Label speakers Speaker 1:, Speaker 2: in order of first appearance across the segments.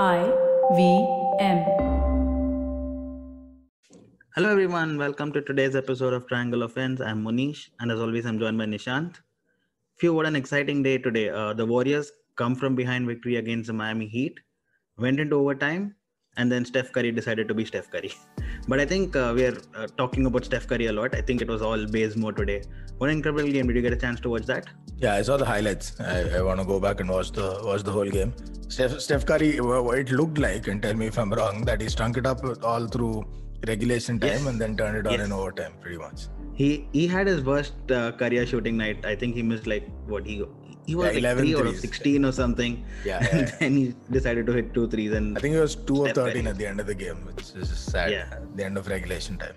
Speaker 1: I V M.
Speaker 2: Hello everyone, welcome to today's episode of Triangle Offense. I'm Monish, and as always, I'm joined by Nishant. Phew, what an exciting day today. Uh, the Warriors come from behind victory against the Miami Heat, went into overtime, and then Steph Curry decided to be Steph Curry. But I think uh, we are uh, talking about Steph Curry a lot. I think it was all Bazemore today. What an incredible game! Did you get a chance to watch that?
Speaker 3: Yeah, I saw the highlights. I, I want to go back and watch the watch the whole game. Steph, Steph Curry, it looked like, and tell me if I'm wrong, that he strung it up all through regulation time
Speaker 2: Yes.
Speaker 3: and then turned it on
Speaker 2: Yes.
Speaker 3: in overtime, pretty much.
Speaker 2: He he had his worst uh, career shooting night. I think he missed like what he he was
Speaker 3: Yeah,
Speaker 2: like
Speaker 3: 11
Speaker 2: three out of
Speaker 3: threes.
Speaker 2: sixteen or something.
Speaker 3: Yeah,
Speaker 2: and
Speaker 3: yeah.
Speaker 2: then he decided to hit two threes and
Speaker 3: I think it was two
Speaker 2: or
Speaker 3: thirteen at the end of the game, which is just sad.
Speaker 2: Yeah.
Speaker 3: At the end of regulation time.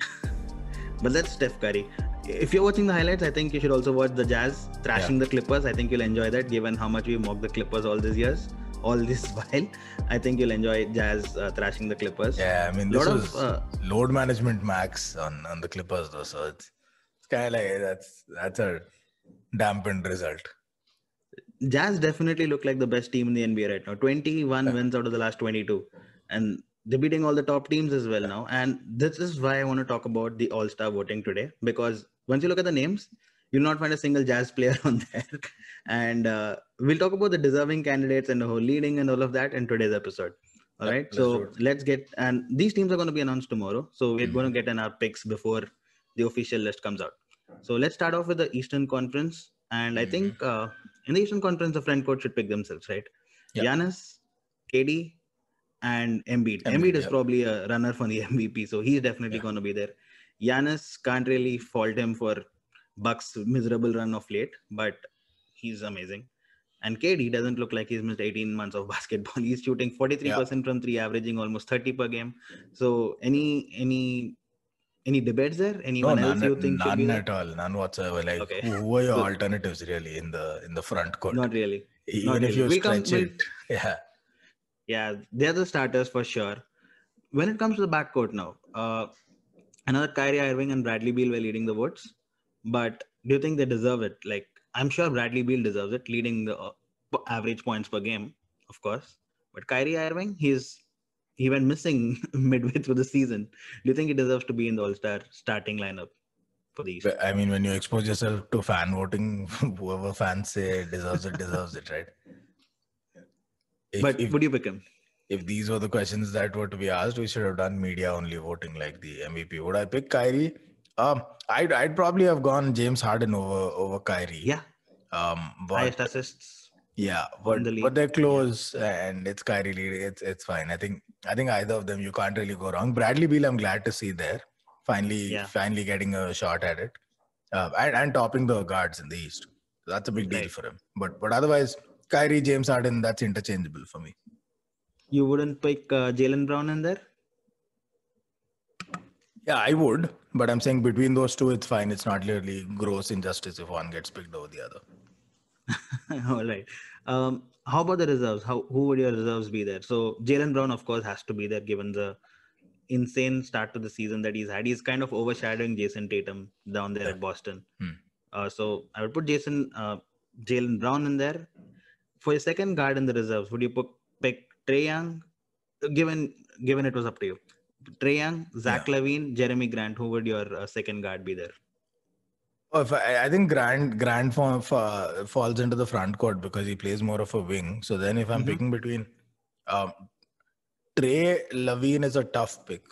Speaker 2: But that's Steph Curry. If you're watching the highlights, I think you should also watch the Jazz thrashing the Clippers. I think you'll enjoy that, given how much we mocked the Clippers all these years, all this while. I think you'll enjoy Jazz uh, thrashing the Clippers.
Speaker 3: Yeah, I mean, this
Speaker 2: Lot of, uh,
Speaker 3: load management max on, on the Clippers, though. So it's, it's kind of like that's that's a dampened result.
Speaker 2: Jazz definitely look like the best team in the NBA right now. 21 wins out of the last 22. And they're beating all the top teams as well now. And this is why I want to talk about the All Star voting today. Because once you look at the names, you'll not find a single Jazz player on there. And uh, we'll talk about the deserving candidates and the whole leading and all of that in today's episode. all right So let's get, and these teams are going to be announced tomorrow. So we're
Speaker 3: Mhm.
Speaker 2: going to get in our picks before the official list comes out. So let's start off with the Eastern Conference. And I
Speaker 3: Mhm.
Speaker 2: think uh, in the Eastern Conference, the front court should pick themselves, right?
Speaker 3: Yeah.
Speaker 2: Giannis, KD, and Embiid.
Speaker 3: Embiid,
Speaker 2: Embiid is
Speaker 3: yeah.
Speaker 2: probably a runner for the MVP, so he's definitely
Speaker 3: Yeah.
Speaker 2: going to be there. Giannis can't really fault him for Bucks' miserable run of late, but he's amazing. And KD doesn't look like he's missed 18 months of basketball. He's shooting 43% from three, averaging almost 30 per game. So any any any debates there?
Speaker 3: No,
Speaker 2: Anyone else
Speaker 3: none,
Speaker 2: you think
Speaker 3: none at all, none whatsoever. Like,
Speaker 2: Okay.
Speaker 3: who, are your
Speaker 2: Good.
Speaker 3: alternatives really in the in the front court?
Speaker 2: Not really.
Speaker 3: Even
Speaker 2: not
Speaker 3: if
Speaker 2: really.
Speaker 3: you
Speaker 2: We'll come-
Speaker 3: stretch
Speaker 2: we'll-
Speaker 3: it, yeah.
Speaker 2: Yeah, they're the starters for sure. When it comes to the backcourt now, uh, another Kyrie Irving and Bradley Beal were leading the votes. But do you think they deserve it? Like, I'm sure Bradley Beal deserves it, leading the uh, average points per game, of course. But Kyrie Irving, he's he went missing midway through the season. Do you think he deserves to be in the All Star starting lineup for the East?
Speaker 3: I mean, when you expose yourself to fan voting, whoever fans say deserves it, deserves it, right? If,
Speaker 2: but
Speaker 3: if,
Speaker 2: would you pick him?
Speaker 3: if these were the questions that were to be asked, we should have done media only voting like the MVP. Would I pick Kyrie? Um, I'd, I'd probably have gone James Harden over over Kyrie.
Speaker 2: Yeah,
Speaker 3: Um, but
Speaker 2: highest assists.
Speaker 3: Yeah, but
Speaker 2: the
Speaker 3: but they're close, and it's Kyrie leading. It's it's fine. I think I think either of them you can't really go wrong. Bradley Beal, I'm glad to see there, finally
Speaker 2: Yeah.
Speaker 3: finally getting a shot at it, uh, and and topping the guards in the East. That's a big deal
Speaker 2: Right.
Speaker 3: for him. But but otherwise, Kyrie, James Harden, that's interchangeable for me.
Speaker 2: You wouldn't pick uh, Jaylen Brown in there?
Speaker 3: Yeah, I would, but I'm saying between those two, it's fine. It's not really gross injustice if one gets picked over the other.
Speaker 2: All right. Um, how about the reserves? How who would your reserves be there? So Jaylen Brown, of course, has to be there given the insane start to the season that he's had. He's kind of overshadowing Jayson Tatum down there
Speaker 3: Yeah.
Speaker 2: at Boston.
Speaker 3: Hmm.
Speaker 2: Uh, so I would put Jayson uh, Jaylen Brown in there. For your second guard in the reserves, would you put pick Trae Young? Given given it was up to you. Trae Young, Zach LaVine, Jerami Grant. Who would your uh, second guard be there?
Speaker 3: Oh, if I, I think Grant Grant fa- fa- falls into the front court because he plays more of a wing. So then, if I'm
Speaker 2: Mhm.
Speaker 3: picking between, um, Trae LaVine is a tough pick.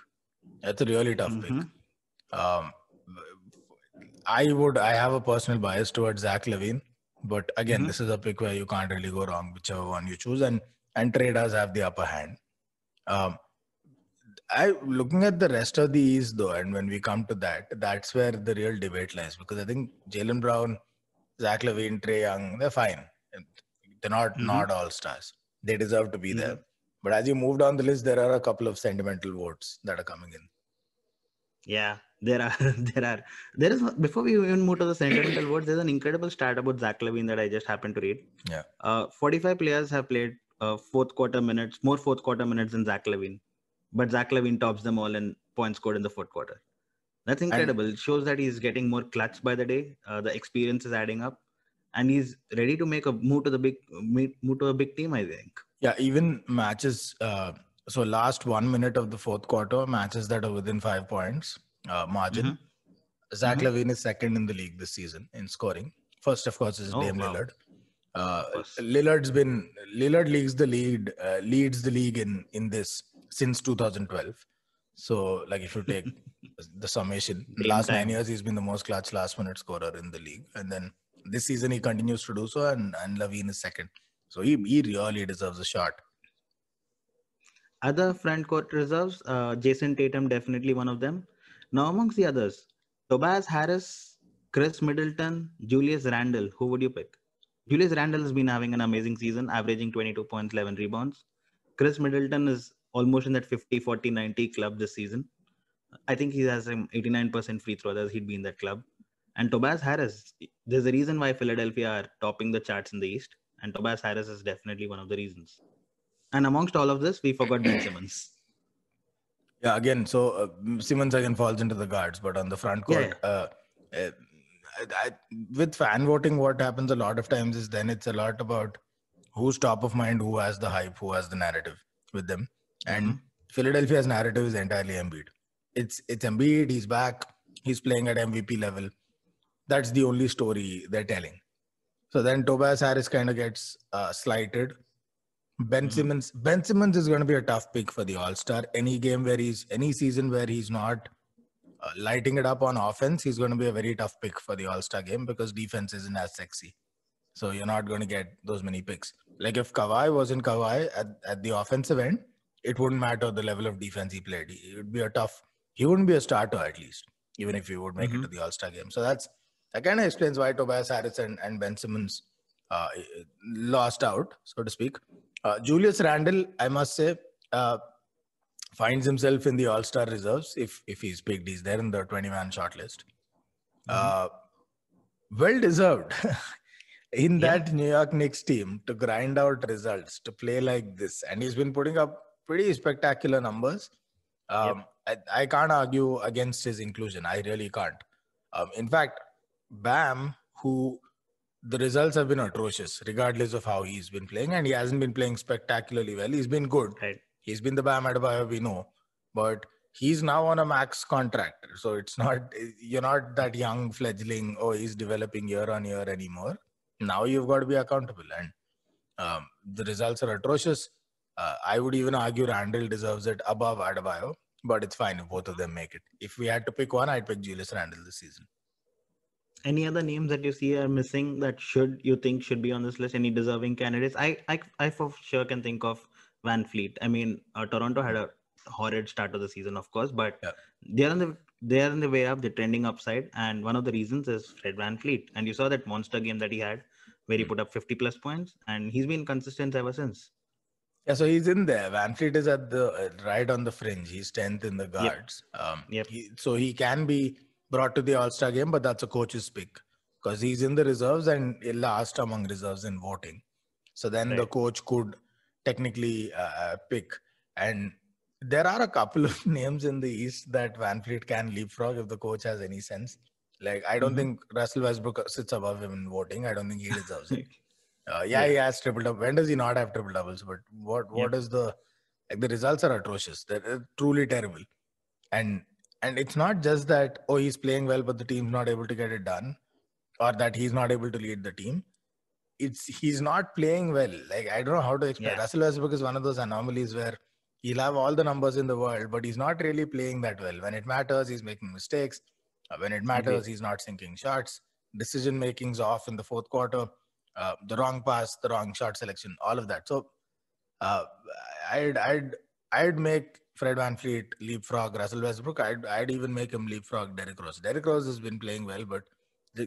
Speaker 3: That's a really tough
Speaker 2: Mhm.
Speaker 3: pick. Um, I would I have a personal bias towards Zach LaVine, but again,
Speaker 2: Mhm.
Speaker 3: this is a pick where you can't really go wrong whichever one you choose, and and Trey does have the upper hand. Um, I looking at the rest of the East though, and when we come to that, that's where the real debate lies because I think Jaylen Brown, Zach LaVine, Trae Young, they're fine. They're not
Speaker 2: Mhm.
Speaker 3: not all stars. They deserve to be
Speaker 2: Mhm.
Speaker 3: there. But as you move down the list, there are a couple of sentimental votes that are coming in.
Speaker 2: Yeah, there are, there are, there is. Before we even move to the sentimental votes, there's an incredible stat about Zach LaVine that I just happened to read.
Speaker 3: Yeah.
Speaker 2: Uh, 45 players have played uh, fourth quarter minutes, more fourth quarter minutes than Zach LaVine, but Zach LaVine tops them all in points scored in the fourth quarter. That's incredible. it shows that he's getting more clutch by the day. Uh, the experience is adding up, and he's ready to make a move to the big move to a big team. I think.
Speaker 3: Yeah, even matches. Uh, so last one minute of the fourth quarter, matches that are within five points uh, margin.
Speaker 2: Mhm.
Speaker 3: Zach
Speaker 2: Mhm.
Speaker 3: LaVine is second in the league this season in scoring. First, of course, is
Speaker 2: Oh,
Speaker 3: Dame
Speaker 2: wow.
Speaker 3: Lillard. Uh, Lillard's been Lillard leads the lead uh, leads the league in in this since 2012. So, like if you take the summation, the last nine years he's been the most clutch last minute scorer in the league, and then this season he continues to do so, and and LaVine is second. So he he really deserves a shot.
Speaker 2: Other front court reserves, uh, Jayson Tatum definitely one of them. Now amongst the others, Tobias Harris, Khris Middleton, Julius Randle. Who would you pick? Julius Randle has been having an amazing season, averaging 22 points, 11 rebounds. Khris Middleton is almost in that 50, 40, 90 club this season. I think he has an 89% free throw. He'd be in that club. And Tobias Harris, there's a reason why Philadelphia are topping the charts in the East. And Tobias Harris is definitely one of the reasons. And amongst all of this, we forgot Ben Simmons.
Speaker 3: Yeah, again, so uh, Simmons again falls into the guards, but on the front
Speaker 2: Yeah,
Speaker 3: court, uh, uh, I, I, with fan voting, what happens a lot of times is then it's a lot about who's top of mind, who has the hype, who has the narrative with them, and
Speaker 2: Mhm.
Speaker 3: Philadelphia's narrative is entirely Embiid. It's it's Embiid. He's back. He's playing at MVP level. That's the only story they're telling. So then Tobias Harris kind of gets uh, slighted. Ben
Speaker 2: Mhm.
Speaker 3: Simmons. Ben Simmons is going to be a tough pick for the All Star. Any game where he's any season where he's not uh, lighting it up on offense, he's going to be a very tough pick for the All Star game because defense isn't as sexy. So you're not going to get those many picks. Like if Kawhi wasn't Kawhi at, at the offensive end, it wouldn't matter the level of defense he played. It would be a tough. He wouldn't be a starter at least, even if he would make it
Speaker 2: Mhm.
Speaker 3: to the All Star game. So that's that kind of explains why Tobias Harris and, and Ben Simmons uh, lost out, so to speak. Uh, Julius Randle, I must say, uh, finds himself in the All Star reserves if if he's picked. He's there in the 20 man shortlist. Uh, well deserved. in
Speaker 2: Yeah.
Speaker 3: that New York Knicks team to grind out results, to play like this, and he's been putting up pretty spectacular numbers. Um, I, I can't argue against his inclusion. I really can't. Um, in fact, Bam, who the results have been atrocious, regardless of how he's been playing, and he hasn't been playing spectacularly well. He's been good.
Speaker 2: Right.
Speaker 3: He's been the Bam Adebayo we know, but he's now on a max contract. So it's not you're not that young fledgling. Oh, he's developing year on year anymore. Now you've got to be accountable, and um, the results are atrocious. Uh, I would even argue Randle deserves it above Adebayo, but it's fine if both of them make it. If we had to pick one, I'd pick Julius Randle this season.
Speaker 2: Any other names that you see are missing that should you think should be on this list? Any deserving candidates? I I, I for sure can think of VanVleet. I mean, uh, Toronto had a horrid start of the season, of course, but
Speaker 3: Yeah.
Speaker 2: they're on the they're in the way up. They're trending upside, and one of the reasons is Fred VanVleet. And you saw that monster game that he had, where he
Speaker 3: Hmm.
Speaker 2: put up 50 plus points, and he's been consistent ever since.
Speaker 3: Yeah, so he's in there. VanVleet is at the uh, right on the fringe. He's tenth in the guards. Um,
Speaker 2: Yep.
Speaker 3: he- so he can be brought to the All Star game, but that's a coach's pick because he's in the reserves and last among reserves in voting. So then the coach could technically uh, pick. And there are a couple of names in the East that VanVleet can leapfrog if the coach has any sense. Like I don't
Speaker 2: Mhm.
Speaker 3: think Russell Westbrook sits above him in voting. I don't think he deserves it. Uh, yeah,
Speaker 2: Yeah.
Speaker 3: he has triple double. When does he not have triple doubles? But what what is the like the results are atrocious. They're, truly terrible. And and it's not just that oh he's playing well but the team's not able to get it done, or that he's not able to lead the team. It's he's not playing well. Like I don't know how to explain.
Speaker 2: Yeah.
Speaker 3: Russell Westbrook is one of those anomalies where he'll have all the numbers in the world, but he's not really playing that well. When it matters, he's making mistakes. Uh, When it matters, he's not sinking shots. Decision making's off in the fourth quarter uh, the wrong pass, the wrong shot selection, all of that. So uh, I'd I'd I'd make Fred VanVleet leapfrog Russell Westbrook. I'd I'd even make him leapfrog Derrick Rose. Derrick Rose has been playing well, but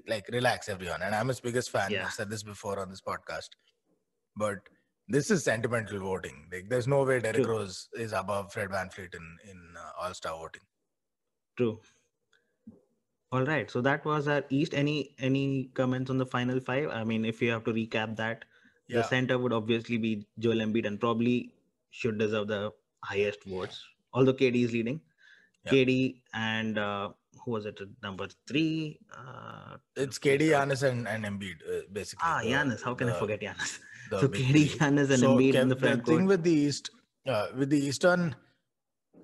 Speaker 3: like relax everyone. And I'm his biggest fan.
Speaker 2: Yeah.
Speaker 3: I've said this before on this podcast. But this is sentimental voting. Like there's no way Derrick
Speaker 2: True.
Speaker 3: Rose is above Fred VanVleet in in uh, All Star voting.
Speaker 2: True. All right. So that was our East. Any any comments on the final five? I mean, if you have to recap that, the center would obviously be Joel Embiid and probably should deserve the highest votes. Although KD is leading,
Speaker 3: Yeah.
Speaker 2: KD and uh, who was it? at Number three. Uh,
Speaker 3: It's KD, Giannis, and, and Embiid, uh, basically.
Speaker 2: ah,
Speaker 3: the-
Speaker 2: Giannis. How can I forget Giannis? so KD. Giannis, and
Speaker 3: so
Speaker 2: Embiid
Speaker 3: Kev,
Speaker 2: in the
Speaker 3: the thing
Speaker 2: court.
Speaker 3: with the East, uh, with the Eastern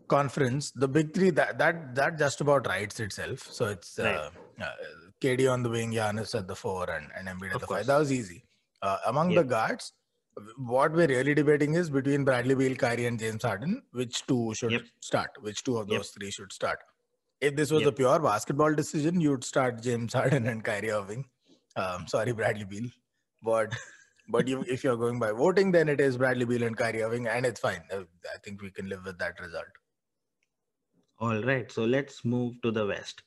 Speaker 3: Conference, the big three that that that just about writes itself. So it's uh,
Speaker 2: Right.
Speaker 3: uh, KD on the wing, Giannis at the four, and, and Embiid at
Speaker 2: Of
Speaker 3: the
Speaker 2: course.
Speaker 3: five. That was easy. Uh, among
Speaker 2: Yeah.
Speaker 3: the guards, what we're really debating is between Bradley Beal, Kyrie, and James Harden, which two should
Speaker 2: Yep.
Speaker 3: start? Which two of
Speaker 2: Yep.
Speaker 3: those three should start? If this was a pure basketball decision, you'd start James Harden and Kyrie Irving. Um, sorry, Bradley Beal, but but you, if you're going by voting, then it is Bradley Beal and Kyrie Irving, and it's fine. Uh, I think we can live with that result.
Speaker 2: All right, so let's move to the West.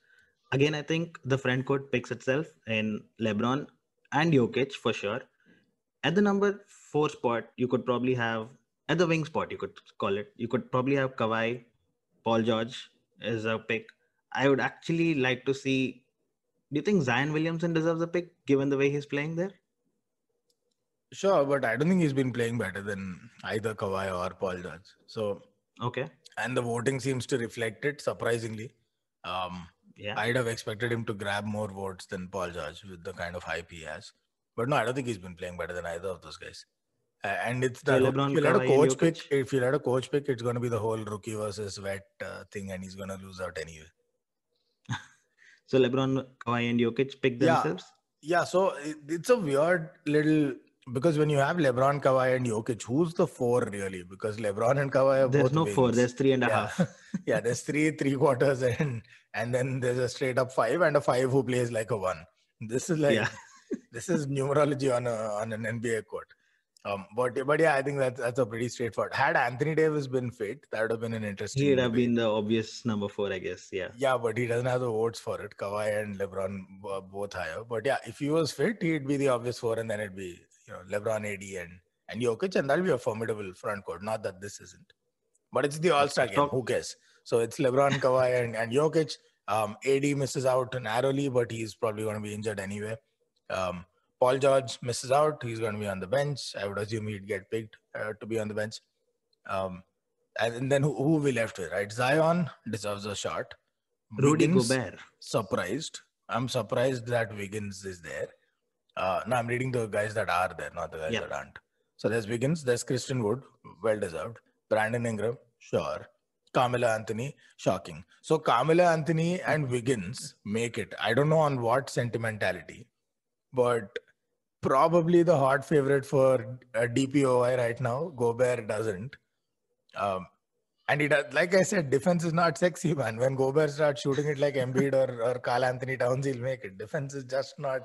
Speaker 2: Again, I think the front court picks itself in LeBron and Jokic for sure. At the number four spot, you could probably have at the wing spot, you could call it. You could probably have Kawhi, Paul George is a pick. I would actually like to see. Do you think Zion Williamson deserves a pick given the way he's playing there?
Speaker 3: Sure, but I don't think he's been playing better than either Kawhi or Paul George. So,
Speaker 2: Okay,
Speaker 3: and the voting seems to reflect it. Surprisingly, um,
Speaker 2: yeah,
Speaker 3: I'd have expected him to grab more votes than Paul George with the kind of hype he has. But no, I don't think he's been playing better than either of those guys. Uh, and it's the
Speaker 2: LeBron,
Speaker 3: if you let a coach pick, if you let a coach pick, it's going to be the whole rookie versus vet uh, thing, and he's going to lose out anyway.
Speaker 2: so LeBron, Kawhi, and Jokic pick
Speaker 3: Yeah.
Speaker 2: themselves.
Speaker 3: Yeah, so it, it's a weird little because when you have LeBron, Kawhi, and Jokic, who's the four really? Because LeBron and Kawhi are
Speaker 2: There's no four. There's three and a
Speaker 3: yeah.
Speaker 2: half.
Speaker 3: yeah, there's three three quarters and and then there's a straight up five and a five who plays like a one. This is like
Speaker 2: Yeah.
Speaker 3: this is numerology on a on an NBA court. Um, but but yeah, I think that's that's a pretty straightforward. Had Anthony Davis been fit, that would have been an interesting.
Speaker 2: He'd have been the obvious number four, I guess. Yeah.
Speaker 3: Yeah, but he doesn't have the votes for it. Kawhi and LeBron both higher. But yeah, if he was fit, he'd be the obvious four, and then it'd be you know LeBron, AD, and and Jokic, and that'll be a formidable front court. Not that this isn't, but it's the All Star game. Who cares? So it's LeBron, Kawhi, and and Jokic. Um, AD misses out narrowly, but he's probably going to be injured anyway. Um, Paul George misses out. He's going to be on the bench. I would assume he'd get picked uh, to be on the bench. Um, and, then who, who we left with, right? Zion deserves a shot.
Speaker 2: Rudy
Speaker 3: Wiggins,
Speaker 2: Gobert.
Speaker 3: surprised. I'm surprised that Wiggins is there. Uh, no, I'm reading the guys that are there, not the guys
Speaker 2: Yeah.
Speaker 3: that aren't. So there's Wiggins, there's Christian Wood, well deserved. Brandon Ingram, sure. Carmelo Anthony, shocking. So Carmelo Anthony and Wiggins make it. I don't know on what sentimentality, but probably the hot favorite for uh, DPOY right now. Gobert doesn't. Um, and it, does, like I said, defense is not sexy, man. When Gobert starts shooting it like Embiid or, or Karl-Anthony Towns, he'll make it. Defense is just not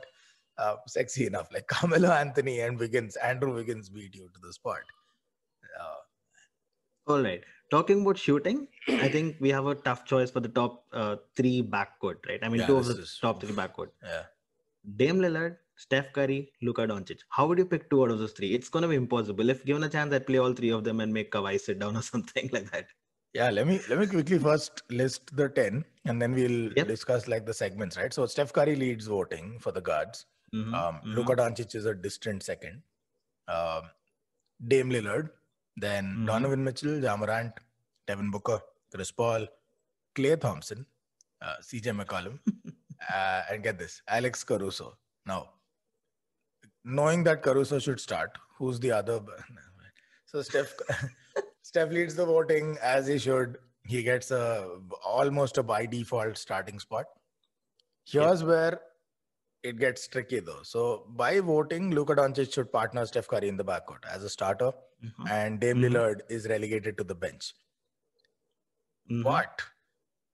Speaker 3: uh, sexy enough. Like Carmelo Anthony and Wiggins, Andrew Wiggins beat you to the spot. Uh,
Speaker 2: All right. Talking about shooting, I think we have a tough choice for the top uh, three backcourt, right? I mean,
Speaker 3: Yeah,
Speaker 2: two of the
Speaker 3: is-
Speaker 2: top three backcourt.
Speaker 3: yeah.
Speaker 2: Dame Lillard, Steph Curry, Luka Doncic. How would you pick two out of those three? It's going to be impossible. If given a chance, I'd play all three of them and make Kawhi sit down or something like that.
Speaker 3: Yeah, let me let me quickly first list the ten, and then we'll
Speaker 2: Yep.
Speaker 3: discuss like the segments, right? So Steph Curry leads voting for the guards.
Speaker 2: Mhm,
Speaker 3: Um,
Speaker 2: mhm.
Speaker 3: Luka Doncic is a distant second. Um, Dame Lillard, then
Speaker 2: Mhm.
Speaker 3: Donovan Mitchell, Ja Morant, Devin Booker, Chris Paul, Klay Thompson, uh, CJ McCollum, uh, and get this, Alex Caruso. Now, knowing that Caruso should start, who's the other? So Steph, Steph leads the voting as he should. He gets a almost a by default starting spot. Here's where it gets tricky though. So by voting, Luka Doncic should partner Steph Curry in the backcourt as a starter,
Speaker 2: Mhm,
Speaker 3: and Dame
Speaker 2: Mhm.
Speaker 3: Lillard is relegated to the bench.
Speaker 2: mhm.
Speaker 3: But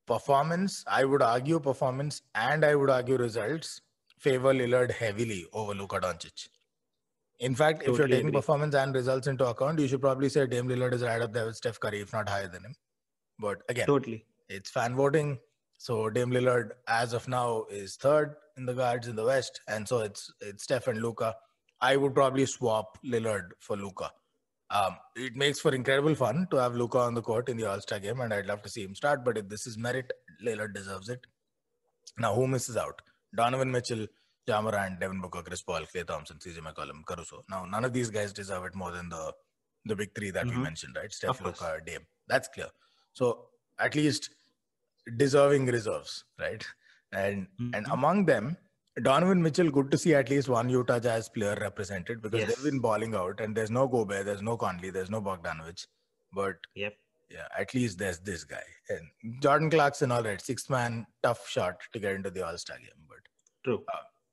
Speaker 3: performance, I would argue performance, and I would argue results favor Lillard heavily over Luka Doncic. In fact, if you're taking
Speaker 2: agree.
Speaker 3: performance and results into account, you should probably say Dame Lillard is right up there with Steph Curry, if not higher than him. But again,
Speaker 2: Totally.
Speaker 3: it's fan voting. So Dame Lillard, as of now, is third in the guards in the West, and so it's it's Steph and Luka. I would probably swap Lillard for Luka. Um, it makes for incredible fun to have Luka on the court in the All Star game, and I'd love to see him start. But if this is merit, Lillard deserves it. Now, who misses out? Donovan Mitchell, Ja Morant, Devin Booker, Chris Paul, Klay Thompson, CJ McCollum, Caruso. Now, none of these guys deserve it more than the the big three that we
Speaker 2: Mhm.
Speaker 3: mentioned, right? Steph, Luka, Dame. That's clear. So at least deserving reserves, right? And and
Speaker 2: Mhm.
Speaker 3: among them, Donovan Mitchell, good to see at least one Utah Jazz player represented because
Speaker 2: Yes.
Speaker 3: they've been balling out, and there's no Gobert, there's no Conley, there's no Bogdanovich, but
Speaker 2: Yep.
Speaker 3: yeah, at least there's this guy and Jordan Clarkson. All right, six man, tough shot to get into the All Star game, but
Speaker 2: True.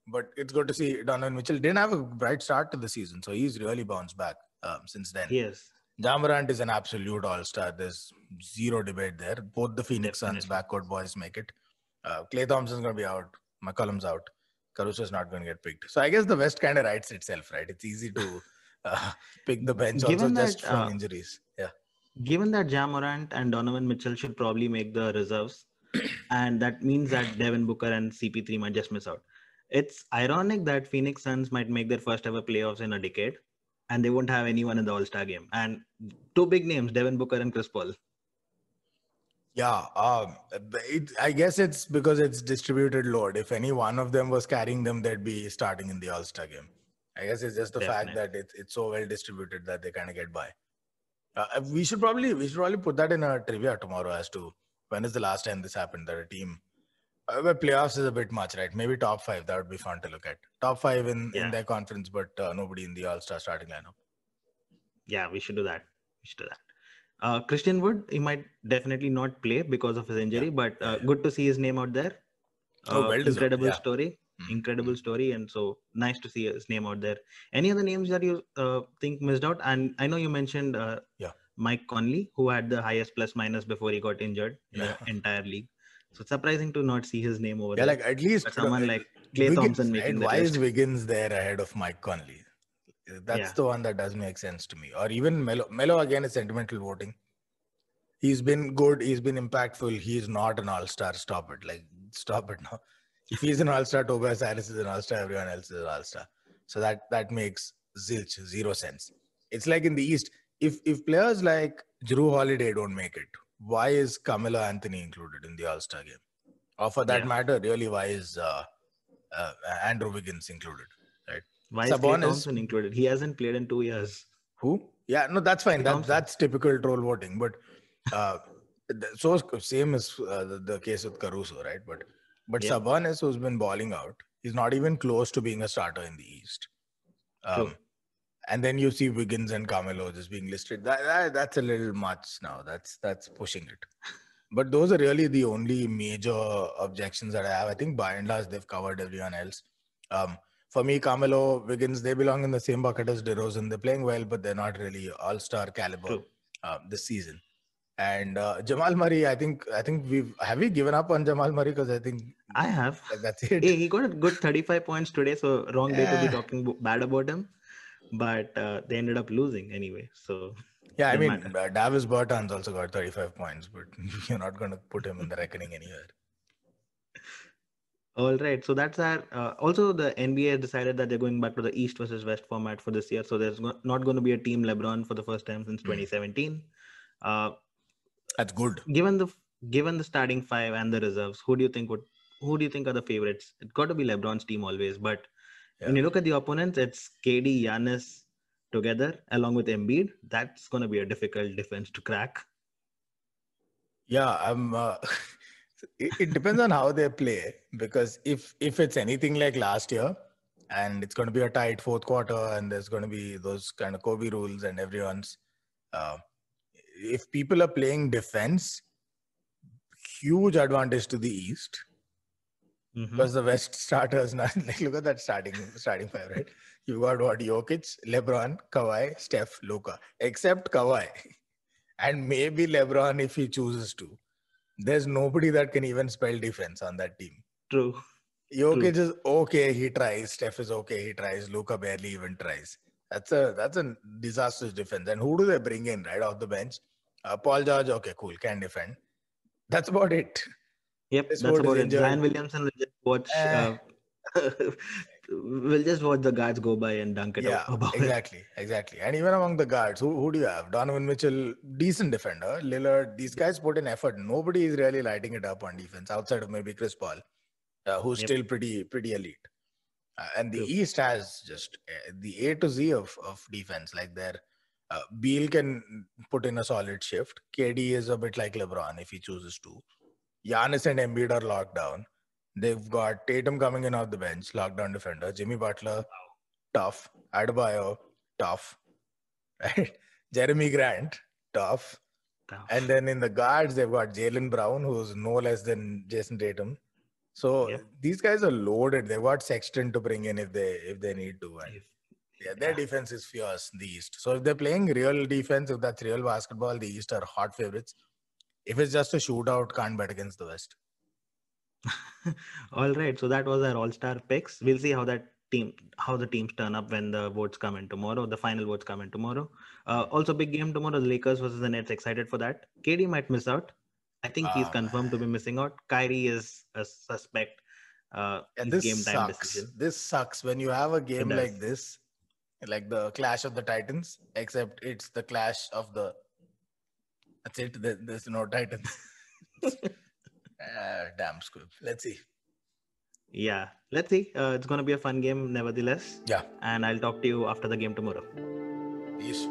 Speaker 3: but it's good to see Donovan Mitchell didn't have a bright start to the season, so he's really bounced back um, since then.
Speaker 2: Yes.
Speaker 3: Ja Morant is an absolute all star. There's zero debate there. Both the Phoenix Suns backcourt boys make it. Uh, Klay Thompson's going to be out. McCollum's out. Caruso's not going to get picked. So I guess the West kind of writes itself, right? It's easy to uh, pick the bench also
Speaker 2: Given
Speaker 3: just from
Speaker 2: uh,
Speaker 3: injuries. Yeah.
Speaker 2: Given that Ja Morant and Donovan Mitchell should probably make the reserves, and that means that Devin Booker and CP3 might just miss out. It's ironic that Phoenix Suns might make their first ever playoffs in a decade, and they won't have anyone in the All Star game. And two big names, Devin Booker and Chris Paul.
Speaker 3: Yeah, um, it, I guess it's because it's distributed load. If any one of them was carrying them, they'd be starting in the All Star game. I guess it's just the fact that it, it's so well distributed that they kind of get by. Uh, we should probably we should probably put that in a trivia tomorrow as to when is the last time this happened that a team. Uh, well, playoffs is a bit much, right? Maybe top five. That would be fun to look at. Top five in
Speaker 2: Yeah.
Speaker 3: in their conference, but uh, nobody in the All Star starting lineup.
Speaker 2: Yeah, we should do that. We should do that. Uh, Christian Wood, he might definitely not play because of his injury, but uh,
Speaker 3: yeah.
Speaker 2: good to see his name out there.
Speaker 3: Oh,
Speaker 2: Uh,
Speaker 3: well
Speaker 2: incredible
Speaker 3: yeah.
Speaker 2: story,
Speaker 3: Mhm.
Speaker 2: incredible story, and so nice to see his name out there. Any other names that you uh, think missed out? And I know you mentioned uh,
Speaker 3: Yeah.
Speaker 2: Mike Conley, who had the highest plus minus before he got injured in
Speaker 3: Yeah.
Speaker 2: the entire league. So it's surprising to not see his name over
Speaker 3: Yeah,
Speaker 2: there.
Speaker 3: like at least
Speaker 2: But someone
Speaker 3: uh,
Speaker 2: like Klay
Speaker 3: Wiggins,
Speaker 2: Thompson making
Speaker 3: right?
Speaker 2: the
Speaker 3: Why
Speaker 2: list.
Speaker 3: is Wiggins there ahead of Mike Conley? That's
Speaker 2: Yeah.
Speaker 3: the one that does make sense to me. Or even Melo. Melo again is sentimental voting. He's been good. He's been impactful. He's not an all-star. Stop it. Like stop it now. If he's an all-star, Tobias Harris is an all-star. Everyone else is an all-star. So that that makes zilch zero sense. It's like in the East. If if players like Jrue Holiday don't make it, why is Carmelo Anthony included in the All-Star game? Or for that
Speaker 2: Yeah.
Speaker 3: matter, really, why is uh, uh, Andrew Wiggins included? Right?
Speaker 2: Why is
Speaker 3: Sabonis-
Speaker 2: Thompson included? He hasn't played in two years.
Speaker 3: Who? Yeah, no, that's fine. That, that's typical troll voting. But uh, so same is uh, the, the case with Caruso, right? But but
Speaker 2: Yeah.
Speaker 3: Sabonis, who's been balling out, he's not even close to being a starter in the East. Um. And then you see Wiggins and Carmelo just being listed. That, that that's a little much now. That's that's pushing it. But those are really the only major objections that I have. I think by and large they've covered everyone else. Um, for me, Carmelo, Wiggins, they belong in the same bucket as DeRozan. They're playing well, but they're not really all-star caliber uh, this season. And uh, Jamal Murray, I think, I think we've have we given up on Jamal Murray because I think
Speaker 2: I have.
Speaker 3: that's it.
Speaker 2: Hey, he got a good 35 points today, so wrong day to be talking bad about him. But uh, they ended up losing anyway. So
Speaker 3: Yeah, I mean,
Speaker 2: matter.
Speaker 3: uh, Davis Bertans also got 35 points, but you're not going to put him in the reckoning anywhere.
Speaker 2: all right, so that's our. Uh, also, the NBA has decided that they're going back to the East versus West format for this year. So there's go- not going to be a team LeBron for the first time since
Speaker 3: Hmm.
Speaker 2: 2017. Uh,
Speaker 3: That's good.
Speaker 2: given the given the starting five and the reserves, who do you think would who do you think are the favorites? It's got to be LeBron's team always, but when you look at the opponents, it's KD, Giannis together along with Embiid. That's going to be a difficult defense to crack.
Speaker 3: Yeah, I'm. Uh, it, it depends on how they play because if if it's anything like last year, and it's going to be a tight fourth quarter, and there's going to be those kind of Kobe rules, and everyone's. Uh, if people are playing defense, huge advantage to the East
Speaker 2: Mhm.
Speaker 3: because the West starters now. Like, look at that starting starting five, right? You got what Jokic, LeBron, Kawhi, Steph, Luka, except Kawhi, and maybe LeBron if he chooses to. There's nobody that can even spell defense on that team.
Speaker 2: True.
Speaker 3: Jokic is okay, he tries. Steph is okay, he tries. Luka barely even tries. That's a that's a disastrous defense. And who do they bring in right off the bench? Uh, Paul George, okay, cool, can defend. That's about it.
Speaker 2: Yep, that's about it.
Speaker 3: injured.
Speaker 2: Zion Williamson will just watch.
Speaker 3: Eh.
Speaker 2: Uh, we'll just watch the guards go by and dunk it
Speaker 3: yeah,
Speaker 2: out about it.
Speaker 3: exactly, exactly. And even among the guards, who, who do you have? Donovan Mitchell, decent defender. Lillard, these guys put in effort. Nobody is really lighting it up on defense outside of maybe Chris Paul, uh, who's
Speaker 2: Yep.
Speaker 3: still pretty pretty elite. Uh, and the
Speaker 2: True.
Speaker 3: East has just uh, the A to Z of of defense. Like there, uh, Beal can put in a solid shift. KD is a bit like LeBron if he chooses to. Giannis and Embiid are locked down. They've got Tatum coming in off the bench, lockdown defender. Jimmy Butler, tough. Adebayo, tough. Right? Jerami Grant, tough.
Speaker 2: Tough.
Speaker 3: And then in the guards, they've got Jaylen Brown, who's no less than Jayson Tatum. So
Speaker 2: Yeah.
Speaker 3: these guys are loaded. They've got Sexton to bring in if they if they need to. And
Speaker 2: If-
Speaker 3: yeah, their
Speaker 2: yeah.
Speaker 3: defense is fierce the East. So if they're playing real defense, if that's real basketball, the East are hot favorites. If it's just a shootout, can't bet against the West.
Speaker 2: All right, so that was our all-star picks. We'll see how that team, how the teams turn up when the votes come in tomorrow. The final votes come in tomorrow. Uh, also, big game tomorrow: the Lakers versus the Nets. Excited for that. KD might miss out. I think he's
Speaker 3: Ah,
Speaker 2: confirmed to be missing out. Kyrie is a suspect. Uh,
Speaker 3: And this
Speaker 2: game time
Speaker 3: sucks.
Speaker 2: decision.
Speaker 3: This sucks when you have a game like this, like the Clash of the Titans, except it's the Clash of the. That's it. there- There's no Titan. Ah, damn squib. Let's see.
Speaker 2: Yeah, let's see. Uh, it's going to be a fun game, nevertheless.
Speaker 3: Yeah.
Speaker 2: And I'll talk to you after the game tomorrow.
Speaker 3: Peace.